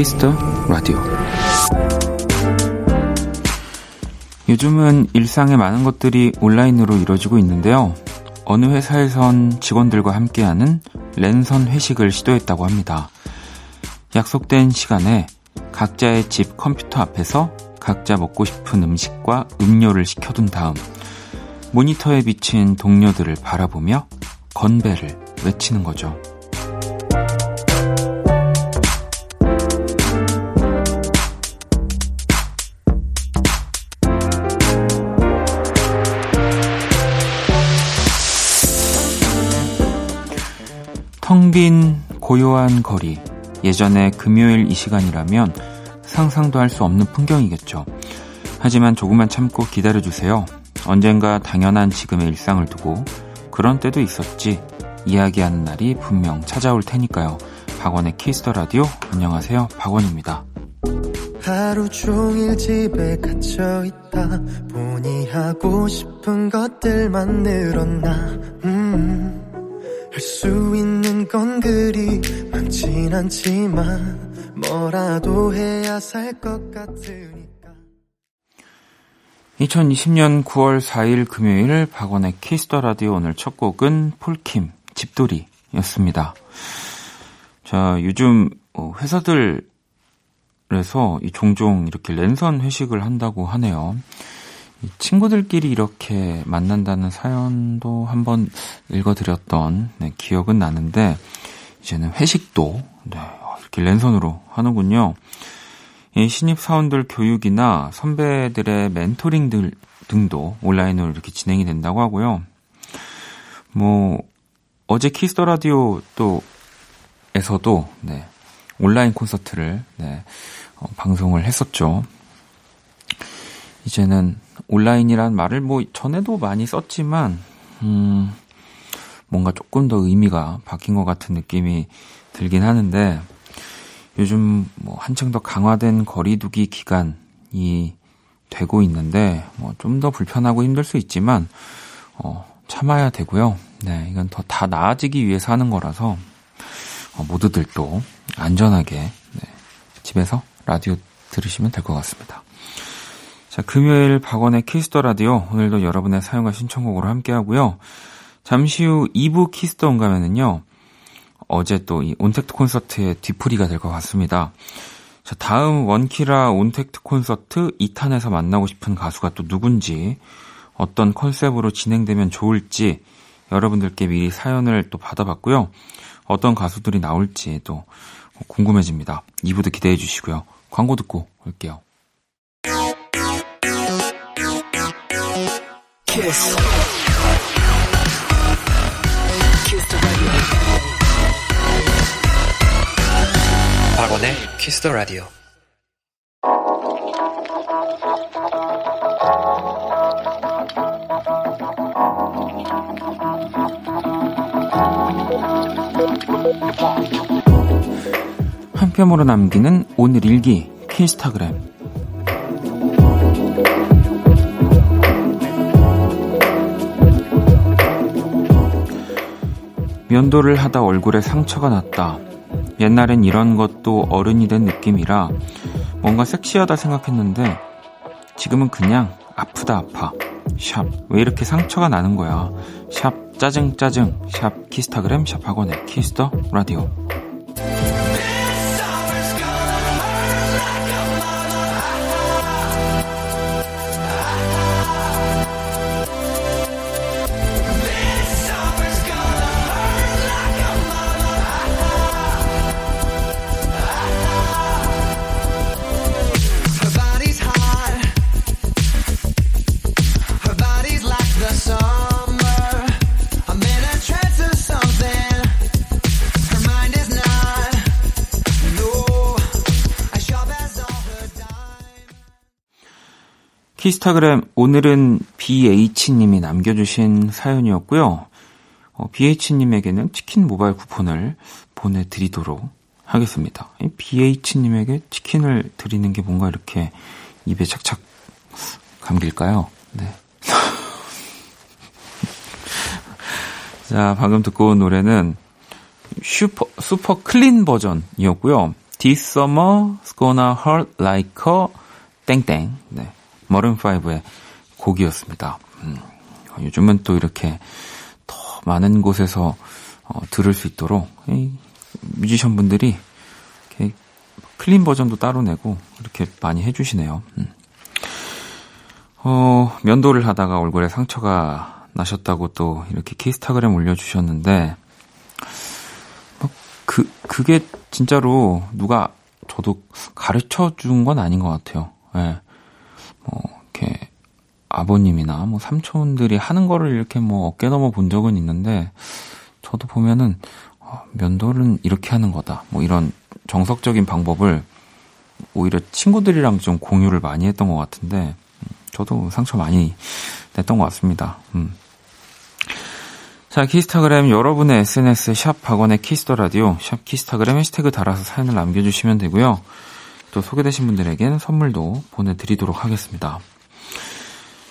Kiss the Radio. 요즘은 일상의 많은 것들이 온라인으로 이루어지고 있는데요. 어느 회사에선 직원들과 함께하는 랜선 회식을 시도했다고 합니다. 약속된 시간에 각자의 집 컴퓨터 앞에서 각자 먹고 싶은 음식과 음료를 시켜둔 다음 모니터에 비친 동료들을 바라보며 건배를 외치는 거죠. 고요한 거리. 예전에 금요일 이 시간이라면 상상도 할 수 없는 풍경이겠죠. 하지만 조금만 참고 기다려주세요. 언젠가 당연한 지금의 일상을 두고 그런 때도 있었지. 이야기하는 날이 분명 찾아올 테니까요. 박원의 Kiss the Radio. 안녕하세요. 박원입니다. 하루 종일 집에 갇혀 있다 보니 하고 싶은 것들만 늘었나 음. 할 수 있는 건 그리 많진 않지만 뭐라도 해야 살 것 같으니까 2020년 9월 4일 금요일 박원의 Kiss the Radio 오늘 첫 곡은 폴킴 집돌이였습니다. 자, 요즘 어, 회사들에서 종종 이렇게 랜선 회식을 한다고 하네요. 친구들끼리 이렇게 만난다는 사연도 한번 읽어드렸던 네, 기억은 나는데 이제는 회식도 네, 이렇게 랜선으로 하는군요. 이 신입 사원들 교육이나 선배들의 멘토링 들 등도 온라인으로 이렇게 진행이 된다고 하고요. 뭐 어제 Kiss the Radio 또 에서도 네, 온라인 콘서트를 네, 어, 방송을 했었죠. 이제는 온라인이란 말을 뭐 전에도 많이 썼지만 음 뭔가 조금 더 의미가 바뀐 것 같은 느낌이 들긴 하는데 요즘 뭐 한층 더 강화된 거리두기 기간이 되고 있는데 뭐 좀 더 불편하고 힘들 수 있지만 어 참아야 되고요. 네, 이건 더 다 나아지기 위해서 하는 거라서 어, 모두들 또 안전하게 네, 집에서 라디오 들으시면 될 것 같습니다. 자, 금요일 박원의 Kiss the Radio. 오늘도 여러분의 사연과 신청곡으로 함께 하고요. 잠시 후 2부 키스터 온 가면은요. 어제 또 이 온택트 콘서트의 뒤풀이가 될 것 같습니다. 자, 다음 원키라 온택트 콘서트 2탄에서 만나고 싶은 가수가 또 누군지, 어떤 컨셉으로 진행되면 좋을지, 여러분들께 미리 사연을 또 받아봤고요. 어떤 가수들이 나올지 또 궁금해집니다. 2부도 기대해 주시고요. 광고 듣고 올게요. 키스. 박원의 Kiss the Radio. 한 뼘으로 남기는 오늘 일기 키스타그램 면도를 하다 얼굴에 상처가 났다. 옛날엔 이런 것도 어른이 된 느낌이라 뭔가 섹시하다 생각했는데 지금은 그냥 아프다 아파. 샵. 왜 이렇게 상처가 나는 거야? 샵 짜증 짜증. 샵 키스타그램 샵 박원의 Kiss the Radio. 키스타그램 오늘은 BH님이 남겨주신 사연이었고요. 어, BH님에게는 치킨 모바일 쿠폰을 보내드리도록 하겠습니다. BH님에게 치킨을 드리는 게 뭔가 이렇게 입에 착착 감길까요? 네. 자, 방금 듣고 온 노래는 super, super clean 버전이었고요. This summer's gonna hurt like a 땡땡. 네. 머른5의 곡이었습니다. 음, 요즘은 또 이렇게 더 많은 곳에서 어, 들을 수 있도록 이 뮤지션 분들이 클린 버전도 따로 내고 이렇게 많이 해주시네요. 음. 어, 면도를 하다가 얼굴에 상처가 나셨다고 또 이렇게 키스타그램 올려주셨는데, 뭐, 그, 그게 진짜로 누가 저도 가르쳐 준 건 아닌 것 같아요. 예. 네. 뭐, 이렇게 아버님이나 뭐 삼촌들이 하는 거를 이렇게 뭐 어깨 넘어 본 적은 있는데, 저도 보면은, 어, 면도는 이렇게 하는 거다. 뭐 이런 정석적인 방법을 오히려 친구들이랑 좀 공유를 많이 했던 것 같은데, 저도 상처 많이 냈던 것 같습니다. 음. 자, 키스타그램 여러분의 SNS 샵 박원의 Kiss the Radio 샵 키스타그램 해시태그 달아서 사연을 남겨주시면 되고요. 또 소개되신 분들에겐 선물도 보내드리도록 하겠습니다.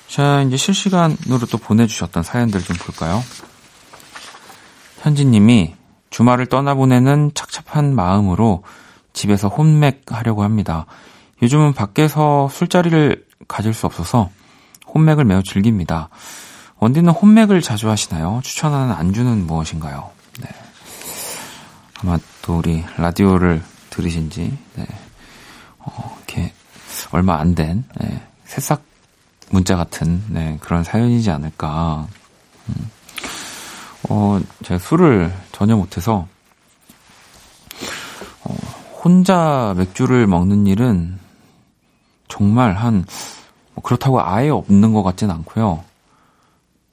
자, 이제 실시간으로 또 보내주셨던 사연들 좀 볼까요? 현지님이 주말을 떠나보내는 착잡한 마음으로 집에서 혼맥 하려고 합니다. 요즘은 밖에서 술자리를 가질 수 없어서 홈맥을 매우 즐깁니다. 원디는 홈맥을 자주 하시나요? 추천하는 안주는 무엇인가요? 네. 아마 또 우리 라디오를 들으신지, 네. 어, 이렇게 얼마 안된 네. 새싹 문자 같은 네, 그런 사연이지 않을까. 음. 어, 제가 술을 전혀 못해서 어, 혼자 맥주를 먹는 일은 정말 한뭐 그렇다고 아예 없는 것 같진 않고요.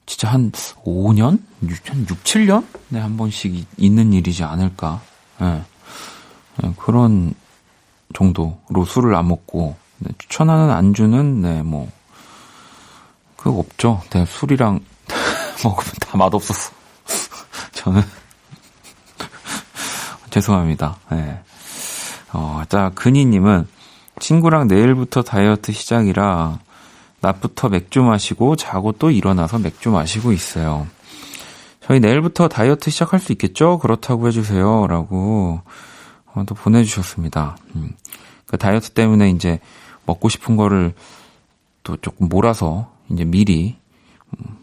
진짜 한 5년? 6, 한 6, 7년? 네, 한 번씩 있는 일이지 않을까. 네. 네, 그런 정도로 술을 안 먹고, 네, 추천하는 안주는, 네, 뭐, 그거 없죠. 네, 술이랑 먹으면 다 맛없었어. 저는. 죄송합니다. 네. 어, 자, 근희님은 친구랑 내일부터 다이어트 시작이라 낮부터 맥주 마시고 자고 또 일어나서 맥주 마시고 있어요. 저희 내일부터 다이어트 시작할 수 있겠죠? 그렇다고 해주세요. 라고 어, 또 보내주셨습니다. 음. 그 다이어트 때문에 이제 먹고 싶은 거를 또 조금 몰아서 이제 미리 음,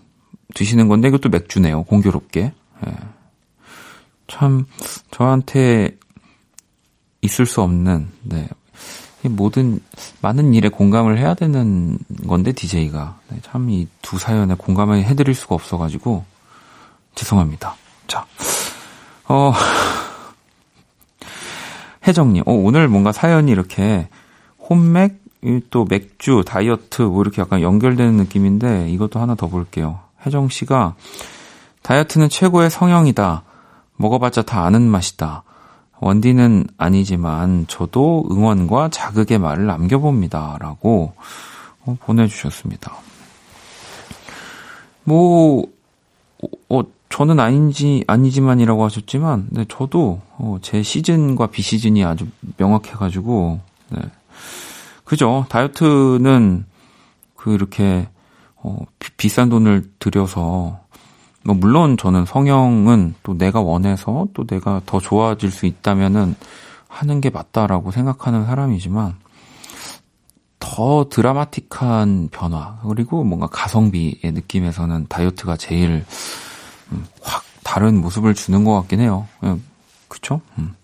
드시는 건데 이것도 맥주네요. 공교롭게. 예. 참 저한테 있을 수 없는 네, 모든 많은 일에 공감을 해야 되는 건데 DJ가 네, 참이 두 사연에 공감을 해드릴 수가 없어가지고 죄송합니다. 자, 어 혜정님, 어, 오늘 뭔가 사연이 이렇게 홈맥 또 맥주 다이어트 뭐 이렇게 약간 연결되는 느낌인데 이것도 하나 더 볼게요. 혜정 씨가 다이어트는 최고의 성형이다. 먹어봤자 다 아는 맛이다. 원디는 아니지만 저도 응원과 자극의 말을 남겨봅니다. 라고 어, 보내주셨습니다. 뭐, 어, 저는 아닌지, 아니지만이라고 하셨지만, 네, 저도, 어, 제 시즌과 비시즌이 아주 명확해가지고, 네. 그죠. 다이어트는, 그, 이렇게, 어, 비, 싼 돈을 들여서, 뭐 물론 저는 성형은 또 내가 원해서 또 내가 더 좋아질 수 있다면은 하는 게 맞다라고 생각하는 사람이지만 더 드라마틱한 변화 그리고 뭔가 가성비의 느낌에서는 다이어트가 제일 음, 확 다른 모습을 주는 것 같긴 해요. 예, 그쵸? 음.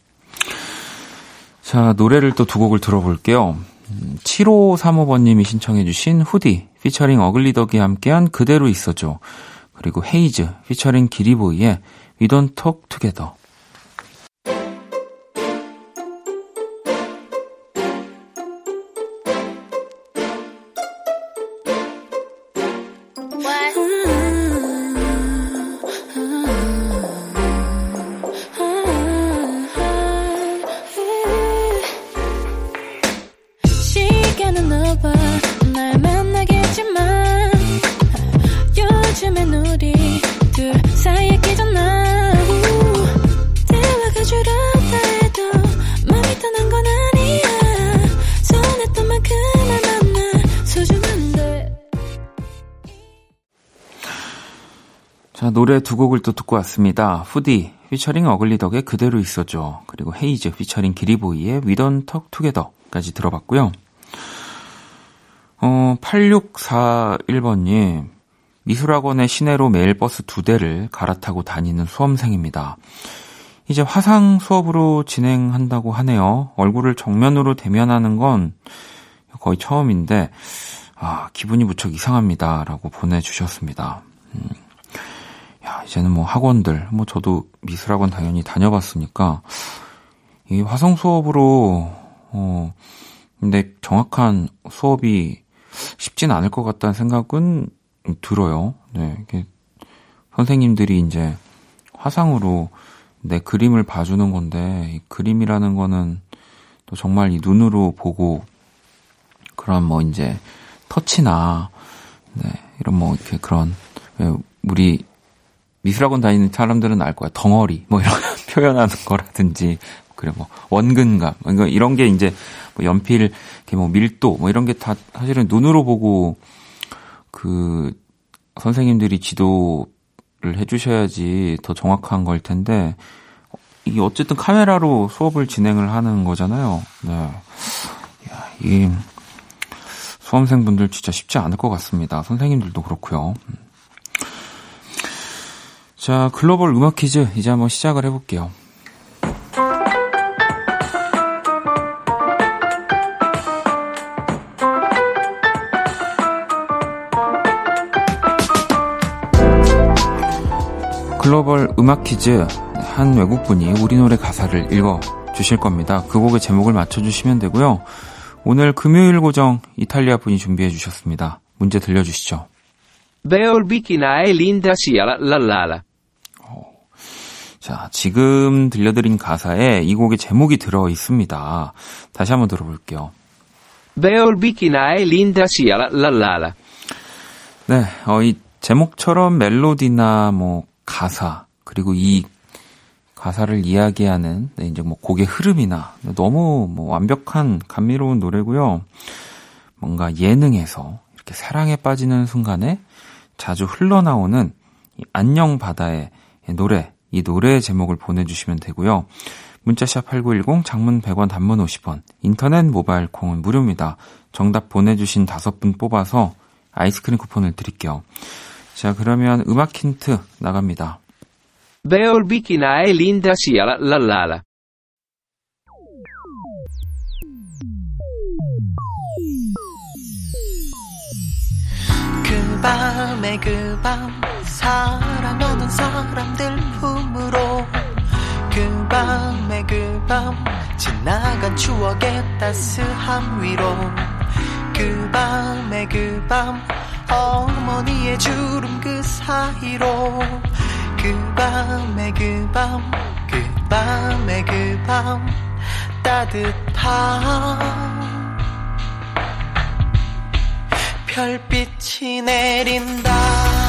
자, 노래를 또 두 곡을 들어볼게요. 7535번님이 음, 신청해주신 후디, 피처링 어글리덕이 함께한 그대로 있어줘. 그리고 헤이즈 피처링 기리보이의 We Don't Talk Together 노래 두 곡을 또 듣고 왔습니다. 후디, 피처링 어글리덕의 그대로 있어줘. 그리고 헤이즈, 피처링 기리보이의 We Don't Talk Together까지 들어봤고요. 어, 8641번님, 미술학원의 시내로 매일 버스 두 대를 갈아타고 다니는 수험생입니다. 이제 화상 수업으로 진행한다고 하네요. 얼굴을 정면으로 대면하는 건 거의 처음인데, 아, 기분이 무척 이상합니다. 라고 보내주셨습니다. 음, 야, 이제는 뭐 학원들, 뭐 저도 미술학원 당연히 다녀봤으니까, 이 화성 수업으로, 어, 근데 정확한 수업이 쉽진 않을 것 같다는 생각은 들어요. 네, 이게 선생님들이 이제 화상으로 내 그림을 봐주는 건데, 이 그림이라는 거는 또 정말 이 눈으로 보고, 그런 뭐 이제 터치나, 네, 이런 뭐 이렇게 그런, 우리 미술학원 다니는 사람들은 알 거야. 덩어리, 뭐 이런 표현하는 거라든지, 그래, 뭐, 원근감, 뭐 이런 게 이제, 뭐 연필, 이렇게 뭐 밀도, 뭐 이런 게 다 사실은 눈으로 보고, 그, 선생님들이 지도를 해주셔야지 더 정확한 걸 텐데, 이게 어쨌든 카메라로 수업을 진행을 하는 거잖아요. 네. 야, 이, 수험생분들 진짜 쉽지 않을 것 같습니다. 선생님들도 그렇고요. 자, 글로벌 음악 퀴즈 이제 한번 시작을 해볼게요. 글로벌 음악 퀴즈 한 외국분이 우리 노래 가사를 읽어 주실 겁니다. 그 곡의 제목을 맞춰 주시면 되고요. 오늘 금요일 고정 이탈리아 분이 준비해 주셨습니다. 문제 들려 주시죠. Beolbikinae linda sia la la la. 자, 지금 들려드린 가사에 이 곡의 제목이 들어 있습니다. 다시 한번 들어볼게요. La la la la. 네, 어, 이 제목처럼 멜로디나 뭐 가사 그리고 이 가사를 이야기하는 네, 이제 뭐 곡의 흐름이나 너무 뭐 완벽한 감미로운 노래고요. 뭔가 예능에서 이렇게 사랑에 빠지는 순간에 자주 흘러나오는 안녕 바다의 노래 이 노래 제목을 보내주시면 되고요. 문자샵 8910 장문 100원 단문 50원 인터넷 모바일 콩은 무료입니다. 정답 보내주신 다섯 분 뽑아서 아이스크림 쿠폰을 드릴게요. 자 그러면 음악 힌트 나갑니다. Beolbikinae linda sia la la la la. 그 밤에 그밤 사랑하는 사람들 품으로 그 밤에 그 밤 지나간 추억의 따스함 위로 그 밤에 그 밤 어머니의 주름 그 사이로 그 밤에 그 밤 그 밤에 그 밤 따뜻한 별빛이 내린다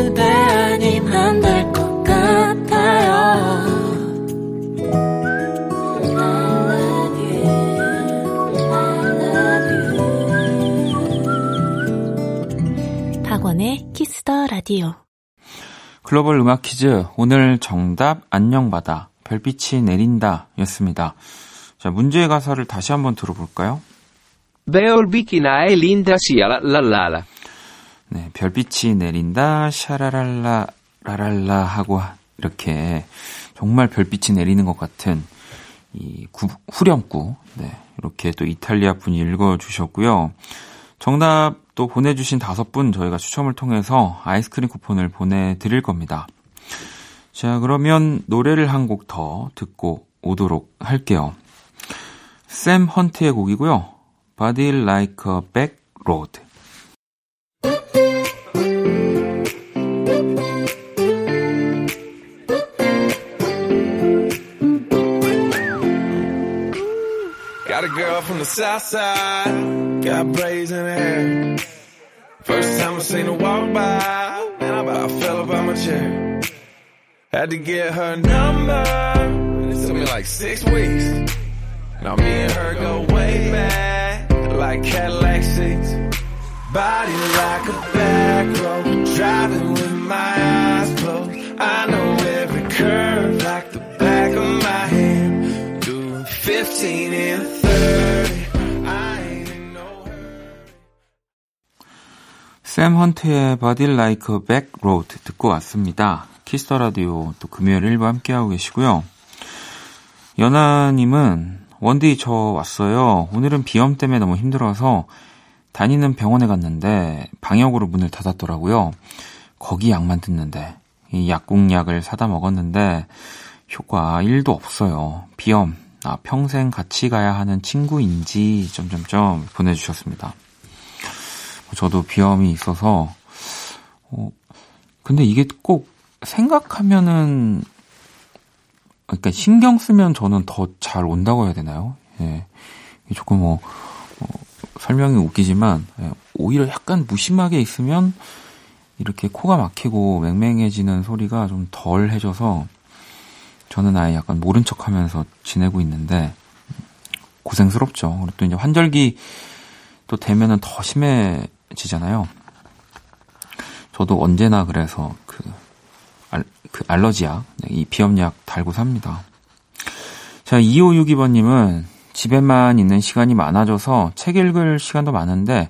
Kiss the Radio. 글로벌 음악 퀴즈 오늘 정답 안녕바다 별빛이 내린다 였습니다. 자 문제의 가사를 다시 한번 들어볼까요? 네, 별빛이 내린다, 샤라랄라, 라랄라 하고 이렇게 정말 별빛이 내리는 것 같은 이 구, 후렴구, 네, 이렇게 또 이탈리아 분이 읽어주셨고요. 정답 또 보내주신 다섯 분 저희가 추첨을 통해서 아이스크림 쿠폰을 보내드릴 겁니다. 자, 그러면 노래를 한 곡 더 듣고 오도록 할게요. 샘 헌트의 곡이고요. Body Like a Back Road. Girl from the south side, got braids in her hair. First time I seen her walk by. Man, I about fell about my chair. Had to get her number. And it took me like six weeks. Now me and her go way back, like Cadillac seats. Body like a back road, driving with my eyes closed. I know every curve like the back of my hand. Doing 15 and 샘 헌트의 Body Like a Back Road 듣고 왔습니다. 키스 더 라디오 또 금요일 1부 함께하고 계시고요. 연아님은 원디 저 왔어요. 오늘은 비염 때문에 너무 힘들어서 다니는 병원에 갔는데 방역으로 문을 닫았더라고요. 거기 약만 듣는데 이 약국약을 사다 먹었는데 효과 1도 없어요. 비염 아 평생 같이 가야 하는 친구인지 점점점 보내주셨습니다. 저도 비염이 있어서 어, 근데 이게 꼭 생각하면은 그러니까 신경 쓰면 저는 더 잘 온다고 해야 되나요? 예. 조금 뭐 어, 설명이 웃기지만 예, 오히려 약간 무심하게 있으면 이렇게 코가 막히고 맹맹해지는 소리가 좀 덜 해져서 저는 아예 약간 모른 척하면서 지내고 있는데 고생스럽죠. 그리고 또 이제 환절기 또 되면은 더 심해 지잖아요. 저도 언제나 그래서 그, 알, 그 알러지약, 네, 이 비염약 달고 삽니다. 자, 2562번님은 집에만 있는 시간이 많아져서 책 읽을 시간도 많은데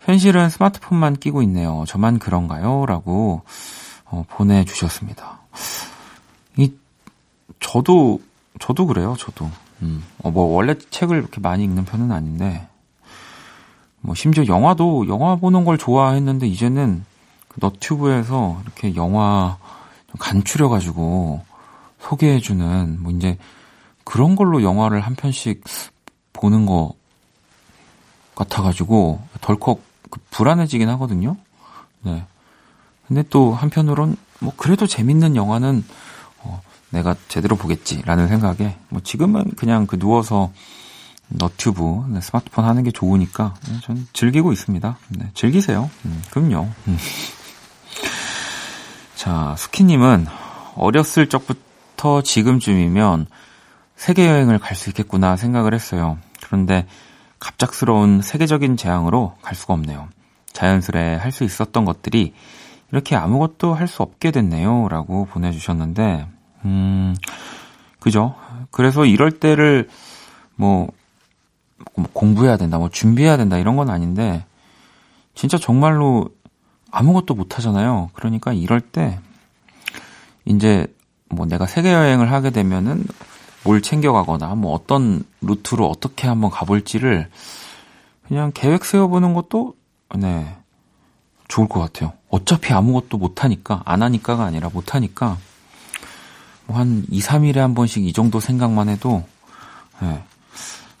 현실은 스마트폰만 끼고 있네요. 저만 그런가요? 라고 어, 보내주셨습니다. 이 저도 저도 그래요. 저도 음, 어, 뭐 원래 책을 이렇게 많이 읽는 편은 아닌데 뭐 심지어 영화도 영화 보는 걸 좋아했는데 이제는 그 너튜브에서 이렇게 영화 좀 간추려 가지고 소개해 주는 뭐 이제 그런 걸로 영화를 한 편씩 보는 거 같아 가지고 덜컥 그 불안해지긴 하거든요. 네. 근데 또 한편으론 뭐 그래도 재밌는 영화는 어, 내가 제대로 보겠지라는 생각에 뭐 지금은 그냥 그 누워서 너튜브 네, 스마트폰 하는 게 좋으니까 네, 저는 즐기고 있습니다. 네, 즐기세요. 음, 그럼요. 음. 자 수키님은 어렸을 적부터 지금쯤이면 세계 여행을 갈 수 있겠구나 생각을 했어요. 그런데 갑작스러운 세계적인 재앙으로 갈 수가 없네요. 자연스레 할 수 있었던 것들이 이렇게 아무것도 할 수 없게 됐네요. 라고 보내주셨는데, 음, 그죠? 그래서 이럴 때를 뭐, 뭐 공부해야 된다, 뭐 준비해야 된다, 이런 건 아닌데, 진짜 정말로 아무것도 못 하잖아요. 그러니까 이럴 때, 이제 뭐 내가 세계 여행을 하게 되면은 뭘 챙겨가거나 뭐 어떤 루트로 어떻게 한번 가볼지를 그냥 계획 세워보는 것도 네 좋을 것 같아요. 어차피 아무것도 못 하니까 안 하니까가 아니라 못 하니까 뭐 한 2, 3일에 한 번씩 이 정도 생각만 해도 네,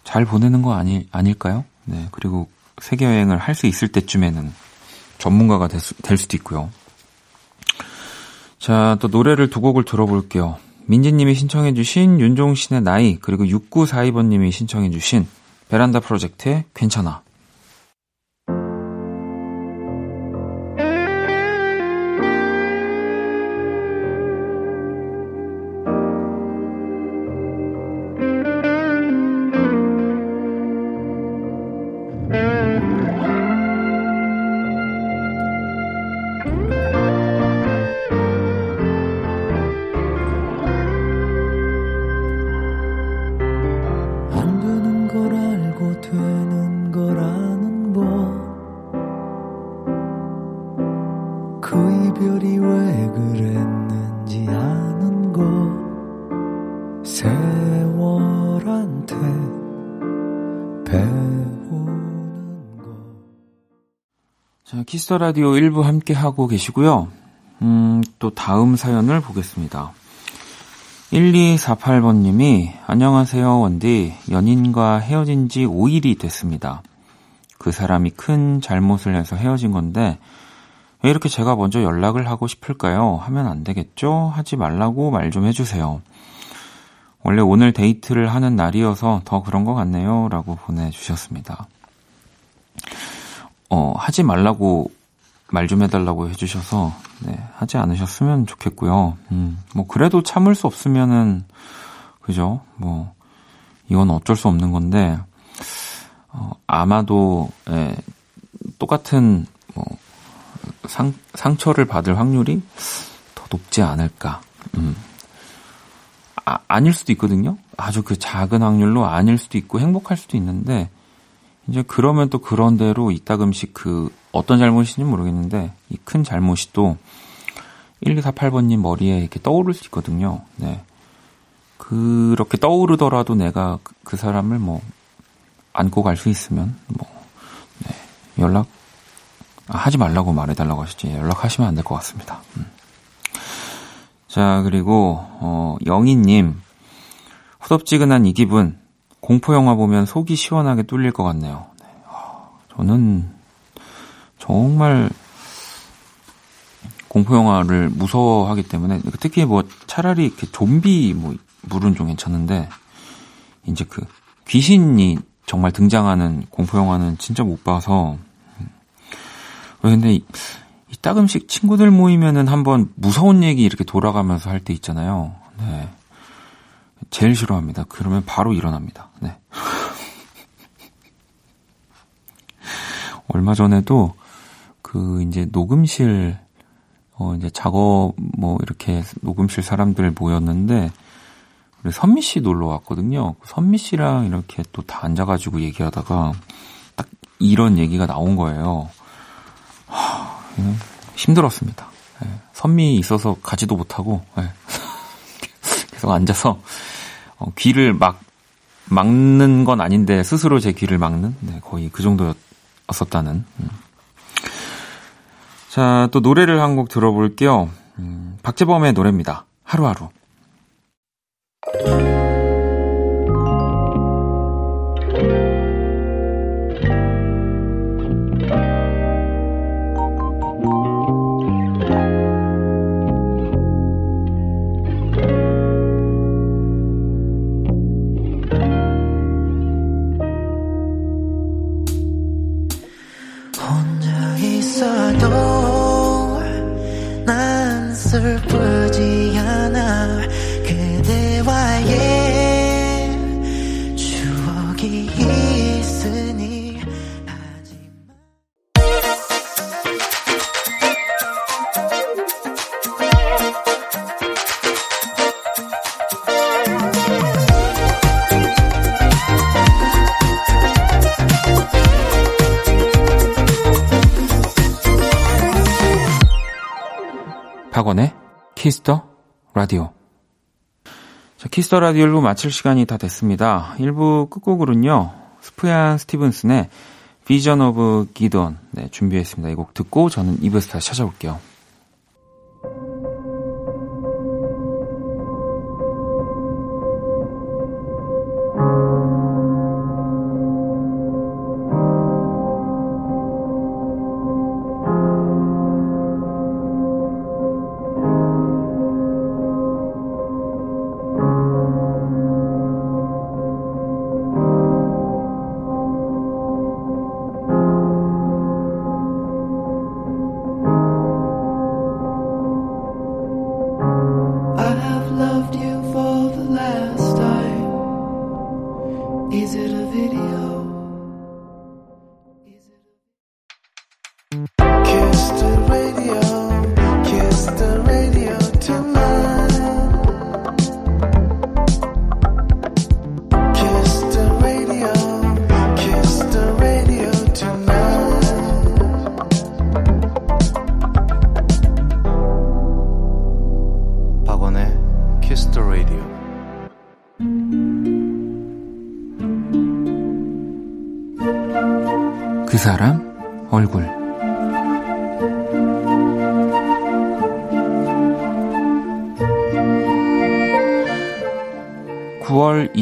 잘 보내는 거 아니, 아닐까요? 네 그리고 세계 여행을 할 수 있을 때쯤에는 전문가가 될, 수, 될 수도 있고요. 자, 또 노래를 두 곡을 들어볼게요. 민지님이 신청해주신 윤종신의 나이, 그리고 6942번님이 신청해주신 베란다 프로젝트의 괜찮아. 세월한테 배우는 거. 자, 키스 더 라디오 1부 함께 하고 계시고요. 음, 또 다음 사연을 보겠습니다. 1248번님이 안녕하세요 원디 연인과 헤어진 지 5일이 됐습니다. 그 사람이 큰 잘못을 해서 헤어진 건데 왜 이렇게 제가 먼저 연락을 하고 싶을까요? 하면 안 되겠죠? 하지 말라고 말 좀 해주세요. 원래 오늘 데이트를 하는 날이어서 더 그런 것 같네요. 라고 보내주셨습니다. 어, 하지 말라고 말 좀 해달라고 해주셔서, 네, 하지 않으셨으면 좋겠고요. 음, 뭐, 그래도 참을 수 없으면은, 그죠? 뭐, 이건 어쩔 수 없는 건데, 어, 아마도, 예, 똑같은, 뭐, 상, 상처를 받을 확률이 더 높지 않을까. 음. 아, 아닐 수도 있거든요? 아주 그 작은 확률로 아닐 수도 있고 행복할 수도 있는데, 이제 그러면 또 그런 대로 이따금씩 그 어떤 잘못인지 모르겠는데 이 큰 잘못이 또 1248번님 머리에 이렇게 떠오를 수 있거든요. 네. 그렇게 떠오르더라도 내가 그, 그 사람을 뭐 안고 갈 수 있으면 뭐 네. 연락 아, 하지 말라고 말해달라고 하시지 연락하시면 안 될 것 같습니다. 음. 자 그리고 어, 영희님 후덥지근한 이 기분 공포 영화 보면 속이 시원하게 뚫릴 것 같네요. 네. 저는 정말 공포 영화를 무서워하기 때문에 특히 뭐 차라리 이렇게 좀비 뭐 물은 좀 괜찮은데 이제 그 귀신이 정말 등장하는 공포 영화는 진짜 못 봐서 근데 이, 따금씩 친구들 모이면은 한번 무서운 얘기 이렇게 돌아가면서 할 때 있잖아요. 네. 제일 싫어합니다. 그러면 바로 일어납니다. 네. 얼마 전에도 그 이제 녹음실 어 이제 작업 뭐 이렇게 녹음실 사람들 모였는데 우리 선미 씨 놀러 왔거든요. 선미 씨랑 이렇게 또 다 앉아가지고 얘기하다가 딱 이런 얘기가 나온 거예요. 하, 힘들었습니다. 네. 선미 있어서 가지도 못하고 네. 계속 앉아서 어, 귀를 막 막는 건 아닌데 스스로 제 귀를 막는 네, 거의 그 정도였었다는. 음. 자, 또 노래를 한 곡 들어볼게요. 음, 박재범의 노래입니다. 하루하루. 키스 더 라디오 1부 마칠 시간이 다 됐습니다. 1부 끝곡으로는요, 수프얀 스티븐스의 Visions of Gideon 네, 준비했습니다. 이 곡 듣고 저는 2부에서 다시 찾아올게요.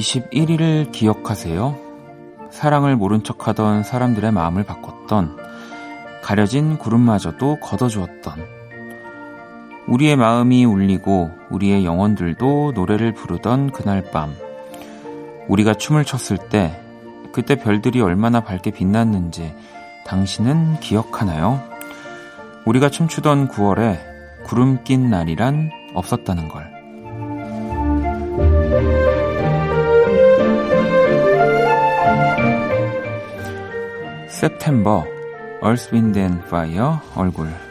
21일을) 기억하세요. 사랑을 모른 척하던 사람들의 마음을 바꿨던 가려진 구름마저도 걷어주었던 우리의 마음이 울리고 우리의 영혼들도 노래를 부르던 그날 밤 우리가 춤을 췄을 때 그때 별들이 얼마나 밝게 빛났는지 당신은 기억하나요? 우리가 춤추던 9월에 구름 낀 날이란 없었다는 걸. September, Earth, Wind and Fire 얼굴.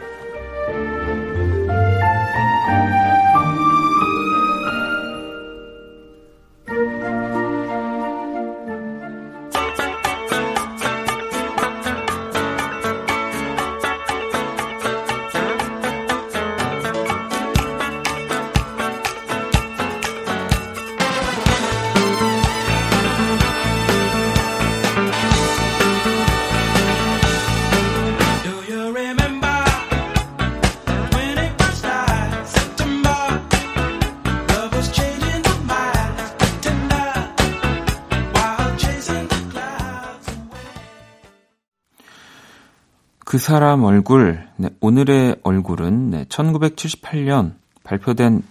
사람 얼굴, 네, 오늘의 얼굴은 네, 1978년 발표된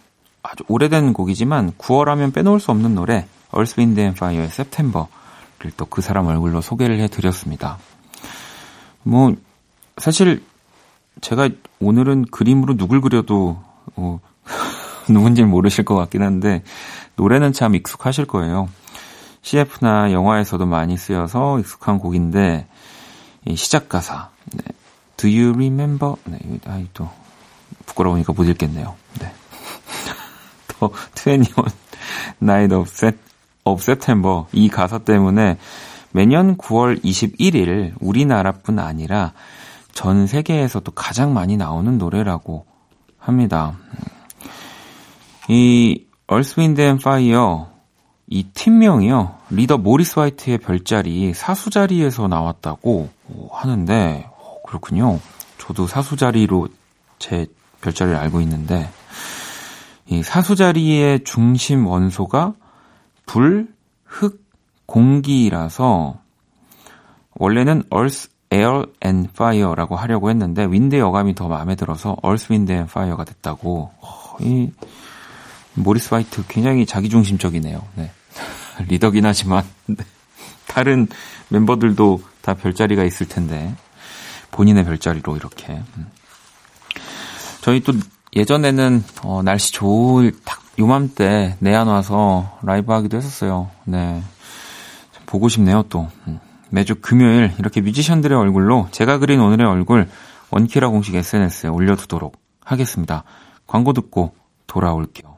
아주 오래된 곡이지만 9월 하면 빼놓을 수 없는 노래 Earth, Wind and Fire의 September를 또 그 사람 얼굴로 소개를 해드렸습니다. 뭐 사실 제가 오늘은 그림으로 누굴 그려도 어, 누군지 모르실 것 같긴 한데 노래는 참 익숙하실 거예요. CF나 영화에서도 많이 쓰여서 익숙한 곡인데 이 시작 가사 네. Do you remember? 네, 아이 또 부끄러우니까 못 읽겠네요. 네. 더 21 Night of, Set, of September 이 가사 때문에 매년 9월 21일 우리나라뿐 아니라 전 세계에서도 가장 많이 나오는 노래라고 합니다. 이 Earth, Wind and Fire 이 팀명이요. 리더 모리스 화이트의 별자리 사수자리에서 나왔다고 하는데 어, 그렇군요. 저도 사수자리로 제 별자리를 알고 있는데 이 사수자리의 중심 원소가 불, 흙, 공기라서 원래는 Earth, Air and Fire라고 하려고 했는데 윈드의 어감이 더 마음에 들어서 Earth, Wind and Fire가 됐다고. 어, 이 모리스 화이트 굉장히 자기중심적이네요. 네. 리더긴 하지만 네. 다른 멤버들도 다 별자리가 있을 텐데 본인의 별자리로 이렇게 음. 저희 또 예전에는 어, 날씨 좋을 딱 요맘때 내한 와서 라이브 하기도 했었어요. 네. 보고 싶네요, 또. 음. 매주 금요일 이렇게 뮤지션들의 얼굴로 제가 그린 오늘의 얼굴 원키라 공식 SNS에 올려두도록 하겠습니다. 광고 듣고 돌아올게요.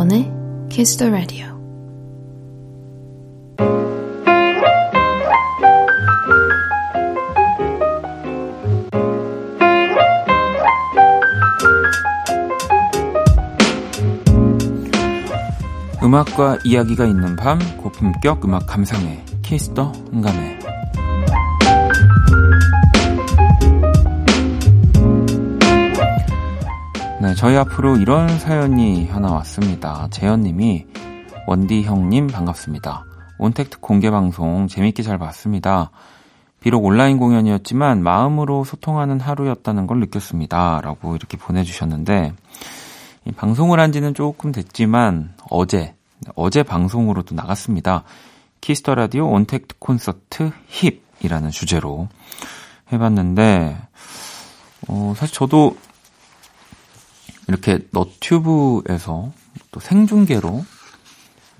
박원의 Kiss the Radio. 음악과 이야기가 있는 밤 고품격 음악 감상회 키스터 응감회 네, 저희 앞으로 이런 사연이 하나 왔습니다. 재현님이 원디 형님 반갑습니다. 온택트 공개 방송 재밌게 잘 봤습니다. 비록 온라인 공연이었지만 마음으로 소통하는 하루였다는 걸 느꼈습니다. 라고 이렇게 보내주셨는데 이 방송을 한 지는 조금 됐지만 어제 어제 방송으로 도 나갔습니다. 키스 더 라디오 온택트 콘서트 HIP이라는 주제로 해봤는데 어, 사실 저도 이렇게 너튜브에서 또 생중계로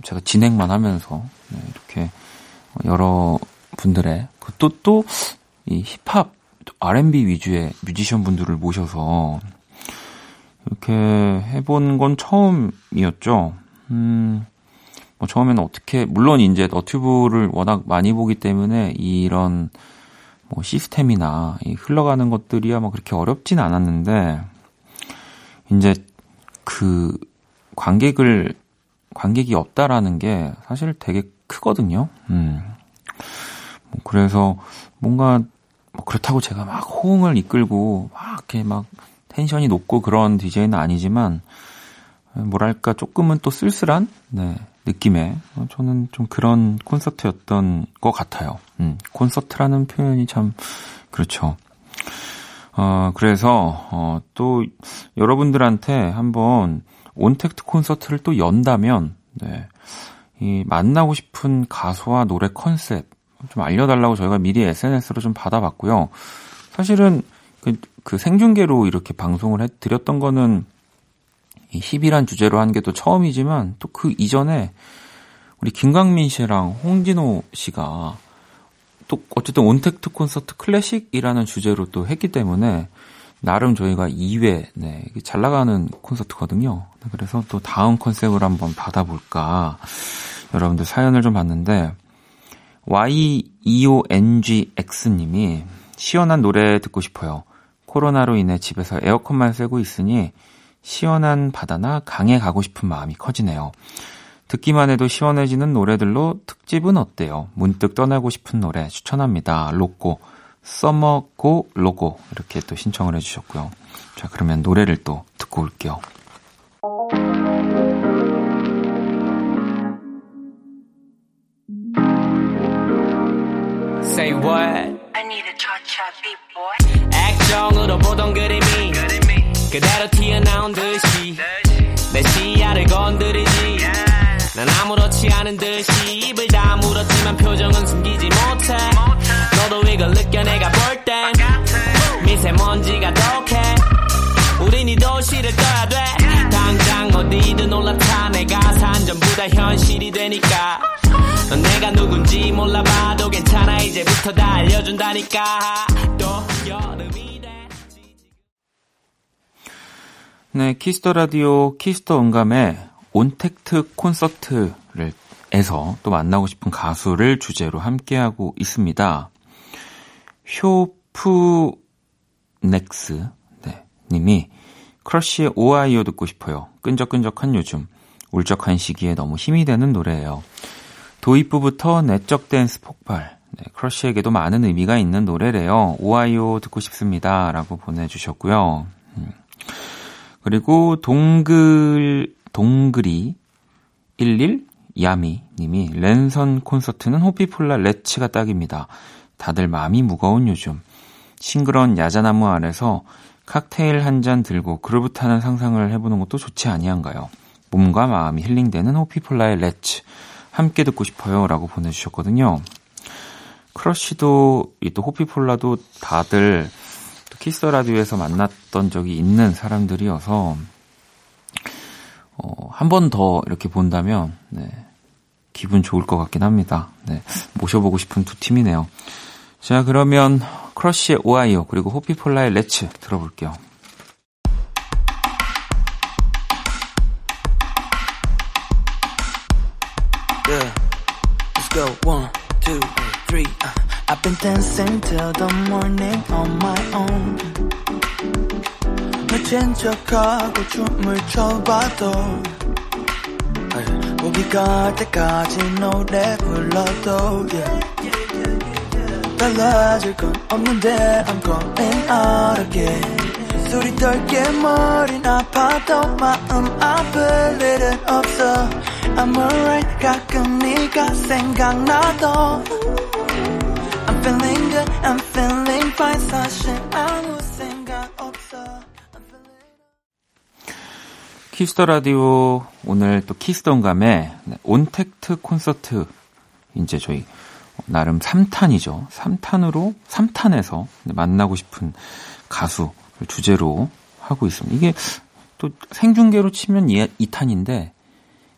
제가 진행만 하면서 네, 이렇게 여러 분들의 그것도 또 이 힙합 R&B 위주의 뮤지션 분들을 모셔서 이렇게 해본 건 처음이었죠. 음, 뭐 처음에는 어떻게, 물론 이제 너튜브를 워낙 많이 보기 때문에 이런 뭐 시스템이나 이 흘러가는 것들이야 뭐 그렇게 어렵진 않았는데, 이제 그 관객을, 관객이 없다라는 게 사실 되게 크거든요. 음. 뭐 그래서 뭔가 뭐 그렇다고 제가 막 호응을 이끌고 막 이렇게 막 텐션이 높고 그런 DJ는 아니지만 뭐랄까 조금은 또 쓸쓸한 네, 느낌의 어, 저는 좀 그런 콘서트였던 것 같아요. 음, 콘서트라는 표현이 참 그렇죠. 어, 그래서, 어, 또, 여러분들한테 한번 온택트 콘서트를 또 연다면, 네. 이, 만나고 싶은 가수와 노래 컨셉 좀 알려달라고 저희가 미리 SNS로 좀 받아봤고요. 사실은 그, 그 생중계로 이렇게 방송을 해드렸던 거는 이 힙이란 주제로 한 게 또 처음이지만 또 그 이전에 우리 김강민 씨랑 홍진호 씨가 또 어쨌든 온택트 콘서트 클래식이라는 주제로 또 했기 때문에 나름 저희가 2회 네, 잘 나가는 콘서트거든요. 그래서 또 다음 컨셉을 한번 받아볼까 여러분들 사연을 좀 봤는데 Y2ONGX님이 시원한 노래 듣고 싶어요. 코로나로 인해 집에서 에어컨만 쐬고 있으니 시원한 바다나 강에 가고 싶은 마음이 커지네요. 듣기만 해도 시원해지는 노래들로 특집은 어때요? 문득 떠나고 싶은 노래 추천합니다. 로꼬, 써머고 로고 이렇게 또 신청을 해주셨고요. 자 그러면 노래를 또 듣고 올게요. Say what? I need a cha-cha beat boy. 액정으로 보던 그림이 그대로 튀어나온 듯이 내 시야를 건드리지 난 아무렇지 않은 듯이 입을 다물었지만 표정은 숨기지 못해. 너도 이걸 느껴 내가 볼 땐 미세먼지가 독해. 우린 이 도시를 떠야 돼. 당장 어디든 올라타 내가 산 전부 다 현실이 되니까. 넌 내가 누군지 몰라봐도 괜찮아. 이제부터 다 알려준다니까. 또 여름이 돼. 네, 키스 더 라디오 키스 더 음감의 온택트 콘서트를 에서 또 만나고 싶은 가수를 주제로 함께하고 있습니다. 쇼프넥스 네, 님이 크러쉬의 OHIO 듣고 싶어요. 끈적끈적한 요즘 울적한 시기에 너무 힘이 되는 노래예요. 도입부부터 내적 댄스 폭발. 네, 크러쉬에게도 많은 의미가 있는 노래래요. OHIO 듣고 싶습니다. 라고 보내주셨고요. 음. 그리고 동글, 동글이 11 야미 님이 랜선 콘서트는 호피폴라 Let's가 딱입니다. 다들 마음이 무거운 요즘. 싱그러운 야자나무 아래서 칵테일 한 잔 들고 그루브 타는 상상을 해보는 것도 좋지 아니한가요? 몸과 마음이 힐링되는 호피폴라의 Let's. 함께 듣고 싶어요. 라고 보내주셨거든요. 크러쉬도, 또 호피폴라도 다들 키스 라디오에서 만났던 적이 있는 사람들이어서, 어, 한 번 더 이렇게 본다면, 네, 기분 좋을 것 같긴 합니다. 네, 모셔보고 싶은 두 팀이네요. 자, 그러면 크러쉬의 OHIO 그리고 호피폴라의 Let's 들어볼게요. Yeah. Let's go. One, two, three. Uh. I've been dancing till the morning on my own. 미친 척하고 춤을 춰봐도 목이 갈 때까지 노래 불러도 yeah. 달라질 건 없는데 I'm going out again. 술이 덜게 머린 아파도 마음 아플 일은 없어. I'm alright 가끔 네가 생각나도. I'm feeling good I'm feeling fine 사실 키스 더 라디오 오늘 또 키스 더 음감의 네, 온택트 콘서트 이제 저희 나름 3탄이죠. 3탄으로 3탄에서 만나고 싶은 가수를 주제로 하고 있습니다. 이게 또 생중계로 치면 2탄인데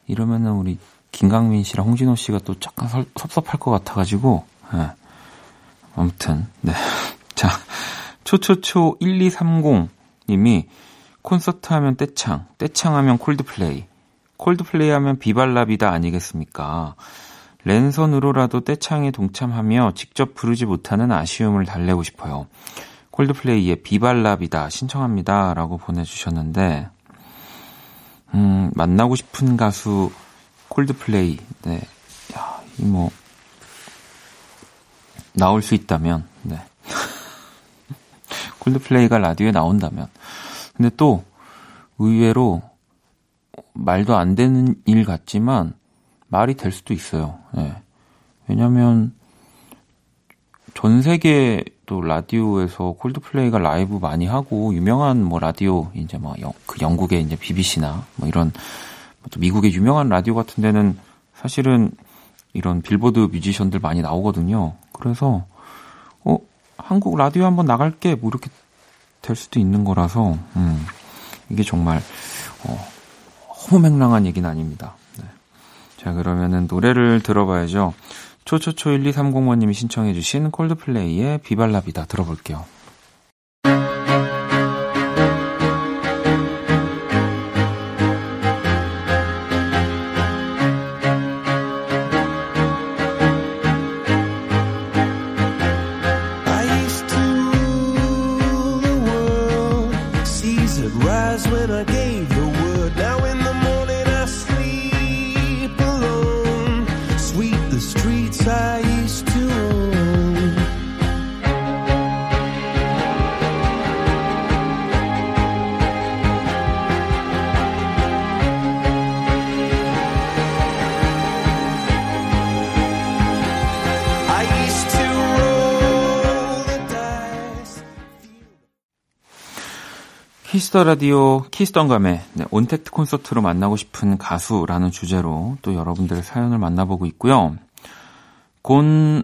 이러면은 우리 김강민 씨랑 홍진호 씨가 또 약간 설, 섭섭할 것 같아가지고 네. 아무튼 네. 자 초초초 1230님이 콘서트 하면 떼창, 떼창 하면 콜드플레이, 콜드플레이 하면 비발라비다 아니겠습니까? 랜선으로라도 떼창에 동참하며 직접 부르지 못하는 아쉬움을 달래고 싶어요. 콜드플레이의 비발라비다 신청합니다. 라고 보내주셨는데, 음, 만나고 싶은 가수 콜드플레이, 네. 야, 이 뭐, 나올 수 있다면, 네. 콜드플레이가 라디오에 나온다면. 근데 또, 의외로, 말도 안 되는 일 같지만, 말이 될 수도 있어요. 네. 왜냐면, 전 세계 또 라디오에서 콜드플레이가 라이브 많이 하고 유명한 뭐 라디오 이제 뭐 그 영국의 이제 BBC나 뭐 이런 또 미국의 유명한 라디오 같은 데는 사실은 이런 빌보드 뮤지션들 많이 나오거든요. 그래서 어 한국 라디오 한번 나갈게 뭐 이렇게 될 수도 있는 거라서 음, 이게 정말 어, 허무맹랑한 얘기는 아닙니다. 네. 자 그러면은 노래를 들어봐야죠. 초초초 1230번님이 신청해주신 콜드플레이의 비발라비다 들어볼게요. 키스 더 라디오 키스 더 음감의 네, 온택트 콘서트로 만나고 싶은 가수라는 주제로 또 여러분들의 사연을 만나보고 있고요. 곤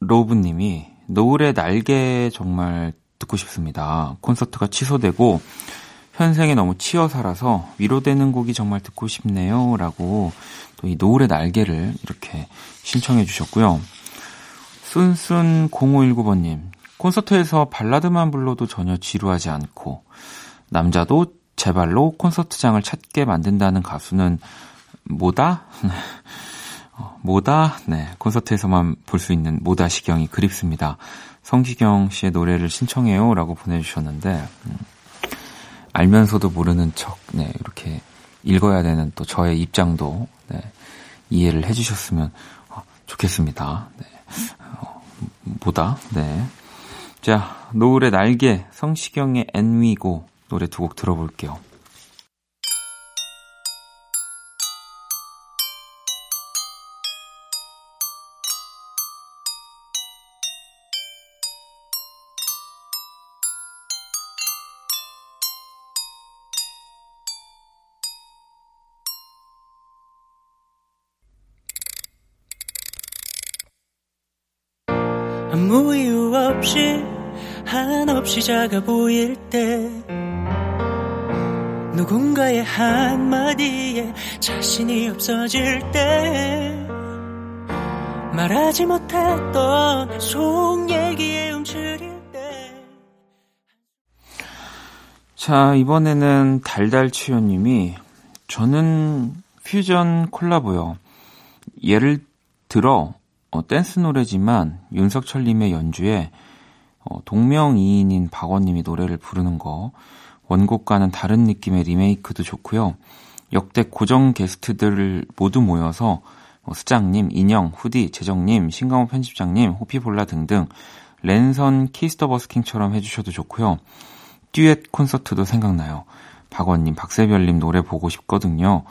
로브님이 노을의 날개 정말 듣고 싶습니다. 콘서트가 취소되고 현생에 너무 치여 살아서 위로되는 곡이 정말 듣고 싶네요. 라고 또 이 노을의 날개를 이렇게 신청해 주셨고요. 순순 0519번님 콘서트에서 발라드만 불러도 전혀 지루하지 않고 남자도 제 발로 콘서트장을 찾게 만든다는 가수는 뭐다? 어, 뭐다? 네, 콘서트에서만 볼 수 있는 모다 시경이 그립습니다. 성시경 씨의 노래를 신청해요. 라고 보내주셨는데, 음, 알면서도 모르는 척, 네, 이렇게 읽어야 되는 또 저의 입장도, 네, 이해를 해주셨으면 어, 좋겠습니다. 네, 어, 뭐다? 네. 자, 노을의 날개, 성시경의 엔위고, 노래 두 곡 들어볼게요. 아무 이유 없이 한없이 작아 보일 때 누군가의 한마디에 자신이 없어질 때 말하지 못했던 속 얘기에 움츠릴 때 자, 이번에는 달달치요님이 저는 퓨전 콜라보요. 예를 들어 어, 댄스 노래지만 윤석철님의 연주에 어, 동명이인인 박원님이 노래를 부르는 거 원곡과는 다른 느낌의 리메이크도 좋고요. 역대 고정 게스트들 모두 모여서 뭐 수장님, 인형, 후디, 재정님, 신강호 편집장님, 호피폴라 등등 랜선 키스 더 버스킹처럼 해주셔도 좋고요. 듀엣 콘서트도 생각나요. 박원님, 박새별님 노래 보고 싶거든요.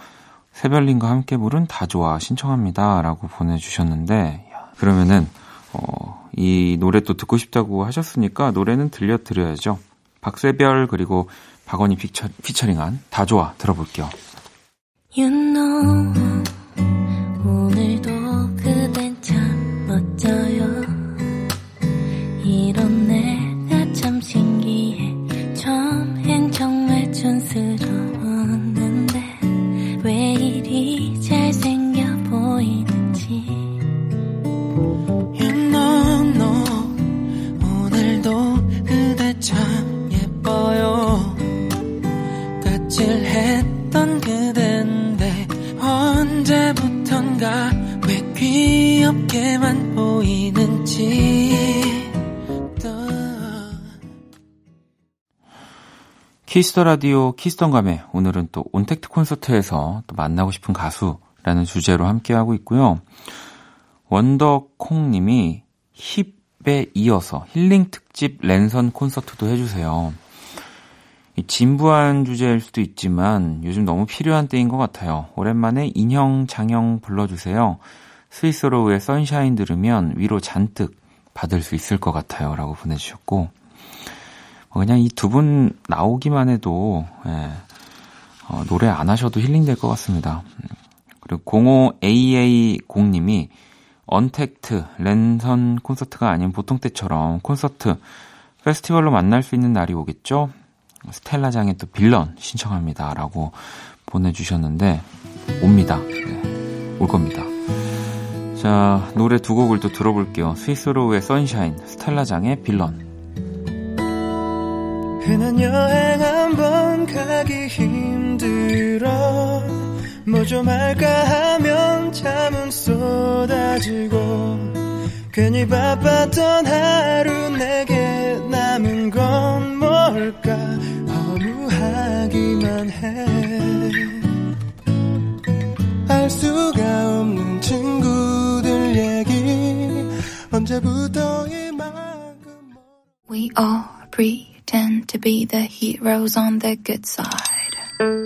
세별님과 함께 부른 다 좋아 신청합니다. 라고 보내주셨는데, 그러면은, 어, 이 노래 또 듣고 싶다고 하셨으니까 노래는 들려드려야죠. 박세별 그리고 박원이 피처, 피처링한 다 좋아 들어볼게요. You know, 오늘도 그댄 참 멋져요. 키스 더 라디오 키스 더 음감에 오늘은 또 온택트 콘서트에서 또 만나고 싶은 가수라는 주제로 함께하고 있고요. 원더콩님이 HIP에 이어서 힐링 특집 랜선 콘서트도 해주세요. 이 진부한 주제일 수도 있지만 요즘 너무 필요한 때인 것 같아요. 오랜만에 인형 장형 불러주세요. 스윗소로우의 Sunshine 들으면 위로 잔뜩 받을 수 있을 것 같아요. 라고 보내주셨고, 어, 그냥 이 두 분 나오기만 해도, 예, 어, 노래 안 하셔도 힐링될 것 같습니다. 그리고 05AA0님이 언택트, 랜선 콘서트가 아닌 보통 때처럼 콘서트, 페스티벌로 만날 수 있는 날이 오겠죠? 스텔라장의 또 빌런 신청합니다. 라고 보내주셨는데, 옵니다. 네, 올 겁니다. 자, 노래 두 곡을 또 들어볼게요. 스위스로우의 선샤인, 스텔라장의 빌런. 흔한 여행 한번 가기 힘들어. 뭐 좀 할까 하면 잠은 쏟아지고. 괜히 바빴던 하루 내게 남은 건 뭘까? 허무하기만 해 알 수가 없는 친구들 얘기. 언제부터 이만큼 We all pretend to be the heroes on the good side. Oh,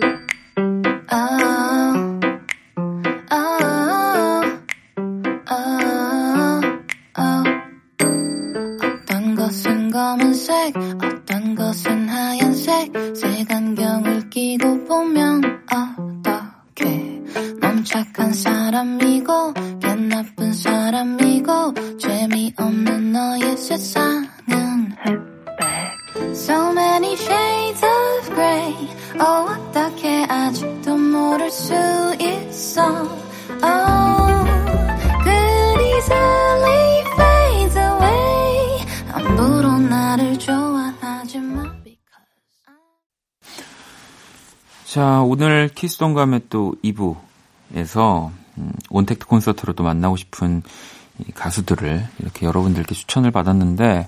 oh, oh, oh. 어떤 것은 검은색, 어떤 것은 하얀색, 색안경을 끼고 보면 어떻게? 넌 착한 사람이고, 걔 나쁜 사람이고, 재미없는 너의 흑백. So many shades of grey. Oh, 어떻게 아직도 모를 수 있어? Oh, good easily. 자, 오늘 키스 더 음감의 또 2부에서 음, 온택트 콘서트로 또 만나고 싶은 이 가수들을 이렇게 여러분들께 추천을 받았는데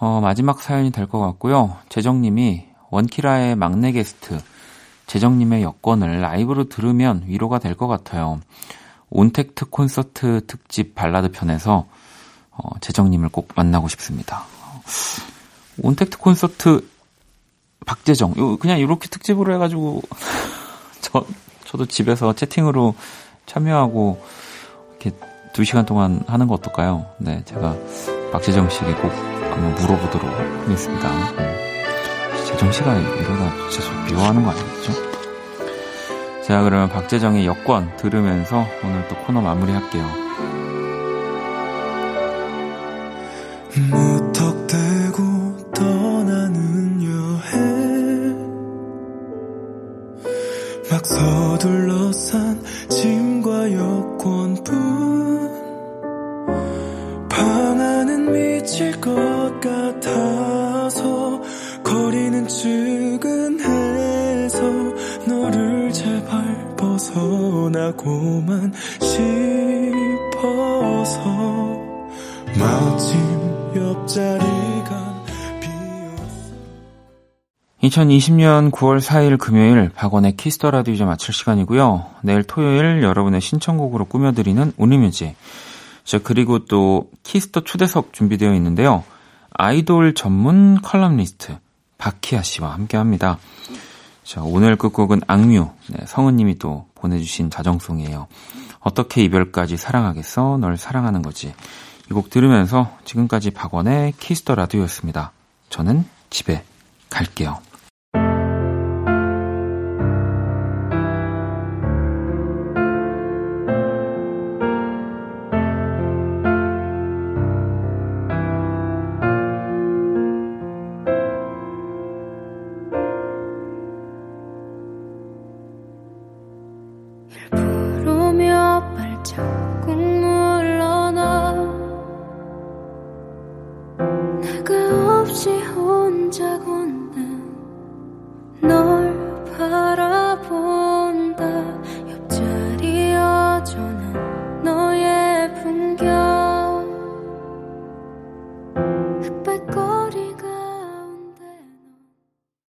어, 마지막 사연이 될 것 같고요. 재정님이 원키라의 막내 게스트 재정님의 여권을 라이브로 들으면 위로가 될 것 같아요. 온택트 콘서트 특집 발라드 편에서 어, 재정님을 꼭 만나고 싶습니다. 온택트 콘서트 박재정 요 그냥 이렇게 특집으로 해가지고 저 저도 집에서 채팅으로 참여하고 이렇게 두 시간 동안 하는 거 어떨까요? 네, 제가 박재정 씨에게 꼭 한번 물어보도록 하겠습니다. 음, 재정 씨가 이러다 진짜 저 미워하는 거 아니겠죠? 자, 그러면 박재정의 여권 들으면서 오늘 또 코너 마무리할게요. 무턱대고 떠나는 여행 막 서둘러 산 짐과 여권뿐 같아서 거리는 측은해서 너를 제발 벗어나고만 싶어서 마침 옆자리가 2020년 9월 4일 금요일 박원의 키스 더 라디오 이제 마칠 시간이고요. 내일 토요일 여러분의 신청곡으로 꾸며드리는 Only Music. 자, 그리고 또 키스 더 초대석 준비되어 있는데요. 아이돌 전문 칼럼니스트 박희아 씨와 함께 합니다. 자, 오늘 끝곡은 악뮤. 네, 성은님이 또 보내주신 자정송이에요. 어떻게 이별까지 사랑하겠어? 널 사랑하는 거지. 이 곡 들으면서 지금까지 박원의 키스 더 라디오였습니다. 저는 집에 갈게요.